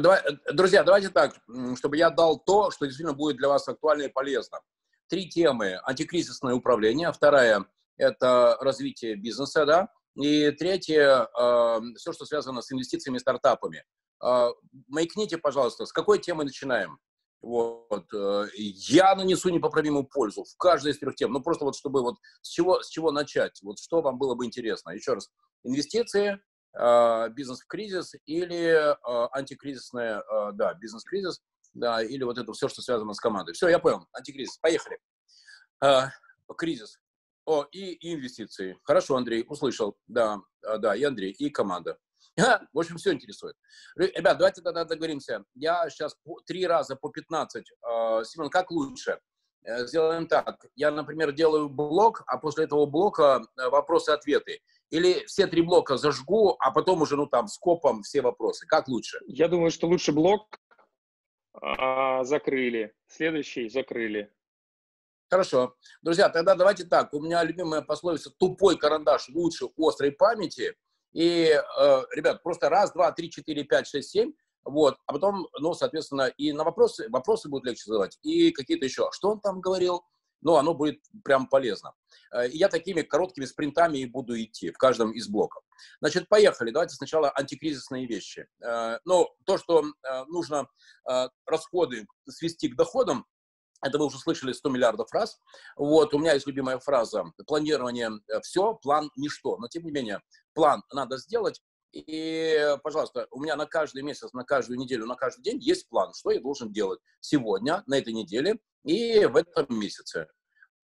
Давай, друзья, давайте так, чтобы я дал то, что действительно будет для вас актуально и полезно. Три темы. Антикризисное управление. Вторая – это развитие бизнеса, да. И третье э, – все, что связано с инвестициями и стартапами. Э, маякните, пожалуйста, с какой темы начинаем? Вот. Э, я нанесу непоправимую пользу в каждой из трех тем. Ну, просто вот чтобы вот с чего, с чего начать? Вот что вам было бы интересно? Еще раз. Инвестиции, э, бизнес в кризис или э, антикризисная, э, да, бизнес-кризис, да, или вот это все, что связано с командой. Все, я понял. Антикризис. Поехали. Кризис. О, и, и инвестиции. Хорошо, Андрей, услышал. Да, да, и Андрей, и команда. В общем, все интересует. Ребят, давайте тогда договоримся. Я сейчас три раза по 15. А, Семен, как лучше? Э, сделаем так. Я, например, делаю блок, а после этого блока э, вопросы-ответы. Или все три блока зажгу, а потом уже, ну, там, скопом все вопросы. Как лучше? Я думаю, что лучше блок а, закрыли. Следующий закрыли. Хорошо. Друзья, тогда давайте так. У меня любимая пословица «тупой карандаш лучше острой памяти». И, э, ребят, просто раз, два, три, четыре, пять, шесть, семь, вот, а потом, ну, соответственно, и на вопросы, вопросы будут легче задавать, и какие-то еще, что он там говорил, ну, оно будет прям полезно. Э, и я такими короткими спринтами и буду идти в каждом из блоков. Значит, поехали. Давайте сначала антикризисные вещи. Э, ну, то, что э, нужно расходы свести к доходам, это вы уже слышали 100 миллиардов раз. Вот, у меня есть любимая фраза. Планирование – все, план – ничто. Но, тем не менее, план надо сделать. И, пожалуйста, у меня на каждый месяц, на каждую неделю, на каждый день есть план, что я должен делать сегодня, на этой неделе и в этом месяце.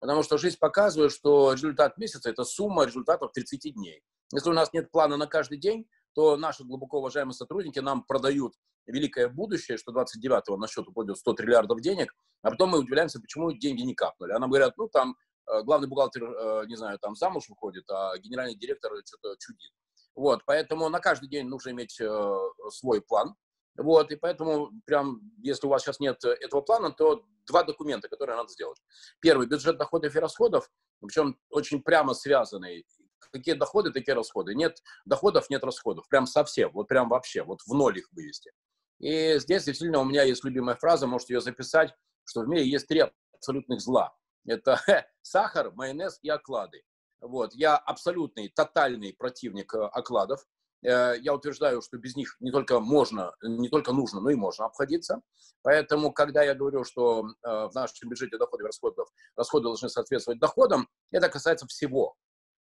Потому что жизнь показывает, что результат месяца – это сумма результатов 30 дней. Если у нас нет плана на каждый день, то наши глубоко уважаемые сотрудники нам продают великое будущее, что 29-го на счет упадет 100 триллиардов денег, а потом мы удивляемся, почему деньги не капнули. А нам говорят, ну, там э, главный бухгалтер, э, не знаю, там замуж выходит, а генеральный директор что-то чудит. Вот, поэтому на каждый день нужно иметь э, свой план. Вот, и поэтому прям, если у вас сейчас нет этого плана, то два документа, которые надо сделать. Первый – бюджет доходов и расходов, причем очень прямо связанный. Какие доходы, такие расходы. Нет доходов, нет расходов. Прям совсем, вот прям вообще, вот в ноль их вывести. И здесь действительно у меня есть любимая фраза, можете ее записать, что в мире есть три абсолютных зла. Это сахар, майонез и оклады. Вот. Я абсолютный, тотальный противник э, окладов. Э, я утверждаю, что без них не только можно, не только нужно, но и можно обходиться. Поэтому, когда я говорю, что э, в нашем бюджете доходов и расходов расходы должны соответствовать доходам, это касается всего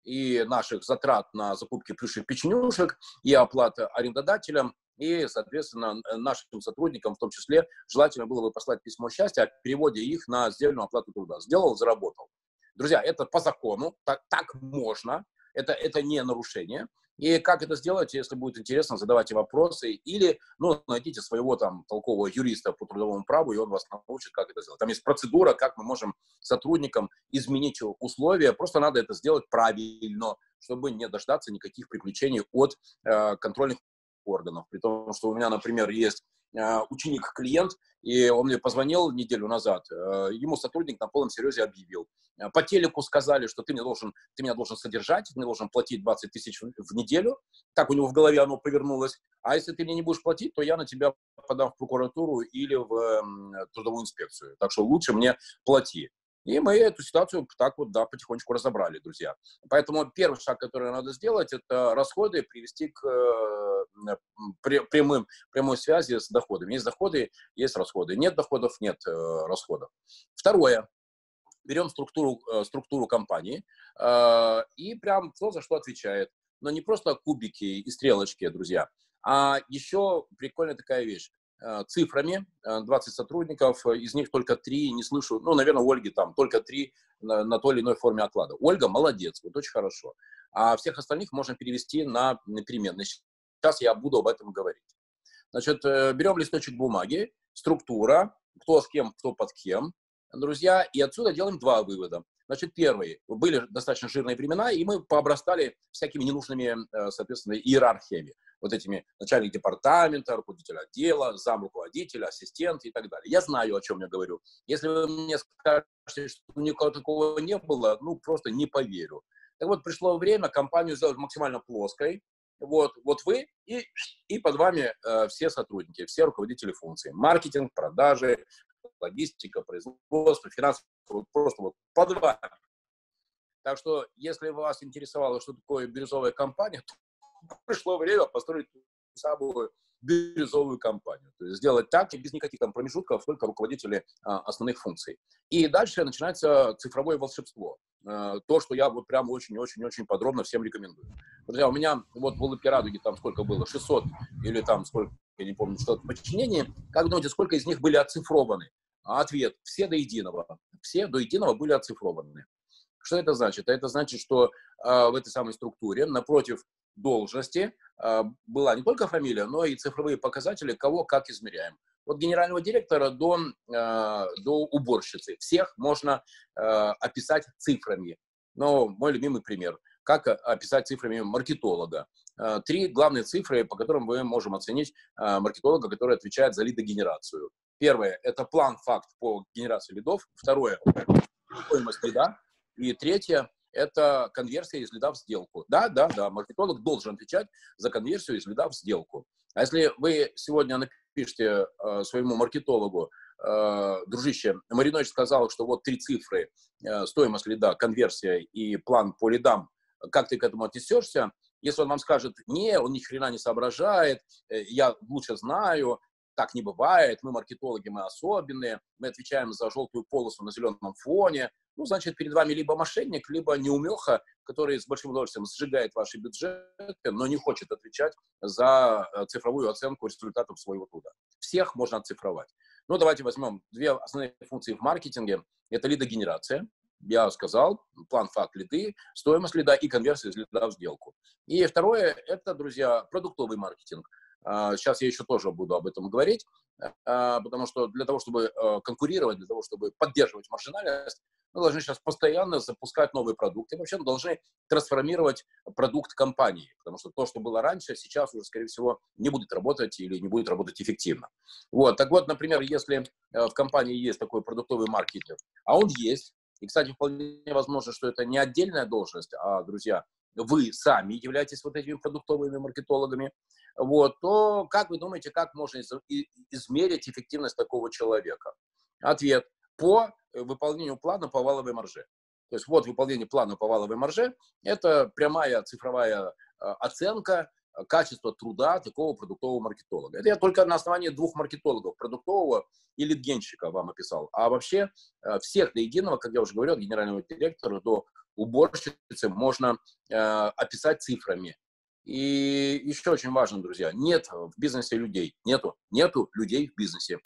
и наших затрат на закупки плюшек печенюшек, и оплаты арендодателям, и, соответственно, нашим сотрудникам в том числе желательно было бы послать письмо счастья о переводе их на сдельную оплату труда. Сделал, заработал. Друзья, это по закону, так, так можно, это, это не нарушение. И как это сделать, если будет интересно, задавайте вопросы или, ну, найдите своего там толкового юриста по трудовому праву, и он вас научит, как это сделать. Там есть процедура, как мы можем сотрудникам изменить условия, просто надо это сделать правильно, чтобы не дождаться никаких приключений от э, контрольных органов. При том, что у меня, например, есть ученик-клиент, и он мне позвонил неделю назад, э, ему сотрудник на полном серьезе объявил. Э, по телеку сказали, что ты, мне должен, ты меня должен содержать, ты мне должен платить 20 тысяч в неделю. Так у него в голове оно повернулось. А если ты мне не будешь платить, то я на тебя подам в прокуратуру или в трудовую инспекцию. Так что лучше мне плати. И мы эту ситуацию так вот, да, потихонечку разобрали, друзья. Поэтому первый шаг, который надо сделать, это расходы привести к э, прямым, прямой связи с доходами. Есть доходы, есть расходы. Нет доходов, нет э, расходов. Второе. Берем структуру, э, структуру компании и прям кто за что отвечает. Но не просто кубики и стрелочки, друзья, а еще прикольная такая вещь. Э, цифрами, 20 э, сотрудников, из них только три, не слышу, ну, наверное, у Ольги там только три на, на той или иной форме оклада. Ольга молодец, вот очень хорошо. А всех остальных можно перевести на переменные. Сейчас я буду об этом говорить. Значит, э, берем листочек бумаги, структура, кто с кем, кто под кем, друзья, и отсюда делаем два вывода. Значит, первый, были достаточно жирные времена, и мы пообрастали всякими ненужными, соответственно, иерархиями вот этими начальник департамента, руководитель отдела, зам руководителя, ассистент и так далее. Я знаю, о чем я говорю. Если вы мне скажете, что никого такого не было, ну, просто не поверю. Так вот, пришло время компанию сделать максимально плоской. Вот, вот вы и, и под вами э, все сотрудники, все руководители функций. Маркетинг, продажи, логистика, производство, финансы, вот просто вот под вами. Так что, если вас интересовало, что такое бирюзовая компания, пришло время построить самую бирюзовую компанию. То есть сделать так, без никаких там промежутков, только руководители а, основных функций. И дальше начинается цифровое волшебство. А, то, что я вот прям очень-очень-очень подробно всем рекомендую. Друзья, у меня вот в улыбке радуги там сколько было, 600 или там сколько, я не помню, что-то подчинений. Как думаете, сколько из них были оцифрованы? Ответ – все до единого. Все до единого были оцифрованы. Что это значит? Это значит, что э, в этой самой структуре напротив должности э, была не только фамилия, но и цифровые показатели, кого как измеряем. От генерального директора до, э, до уборщицы. Всех можно э, описать цифрами. Но мой любимый пример. Как описать цифрами маркетолога? Три главные цифры, по которым мы можем оценить маркетолога, который отвечает за лидогенерацию. Первое – это план-факт по генерации лидов. Второе – стоимость лида. И третье – это конверсия из лида в сделку. Да, да, да, маркетолог должен отвечать за конверсию из лида в сделку. А если вы сегодня напишите э, своему маркетологу, э, дружище, Маринович сказал, что вот три цифры, э, стоимость лида, конверсия и план по лидам, как ты к этому отнесешься? Если он вам скажет, не, он ни хрена не соображает, э, я лучше знаю, так не бывает, мы маркетологи, мы особенные, мы отвечаем за желтую полосу на зеленом фоне, ну, значит, перед вами либо мошенник, либо неумеха, который с большим удовольствием сжигает ваши бюджеты, но не хочет отвечать за э, цифровую оценку результатов своего труда. Всех можно оцифровать. Ну, давайте возьмем две основные функции в маркетинге. Это лидогенерация, я сказал, план, факт, лиды, стоимость лида и конверсия из лида в сделку. И второе, это, друзья, продуктовый маркетинг. Сейчас а, я еще тоже буду об этом говорить, а, потому что для того, чтобы э, конкурировать, для того, чтобы поддерживать маржинальность, мы должны сейчас постоянно запускать новые продукты. Вообще мы должны трансформировать продукт компании, потому что то, что было раньше, сейчас уже, скорее всего, не будет работать или не будет работать эффективно. Вот. Так вот, например, если э, в компании есть такой продуктовый маркетинг, а он есть, и, кстати, вполне возможно, что это не отдельная должность, а, друзья, вы сами являетесь вот этими продуктовыми маркетологами, вот, то как вы думаете, как можно измерить эффективность такого человека? Ответ – по э, выполнению плана по валовой марже. То есть вот выполнение плана по валовой марже – это прямая цифровая э, оценка э, качества труда такого продуктового маркетолога. Это я только на основании двух маркетологов, продуктового и литгенщика вам описал. А вообще всех до единого, как я уже говорил, от генерального директора до уборщицы можно описать цифрами. И еще очень важно, друзья, нет в бизнесе людей. Нету. Нету людей в бизнесе.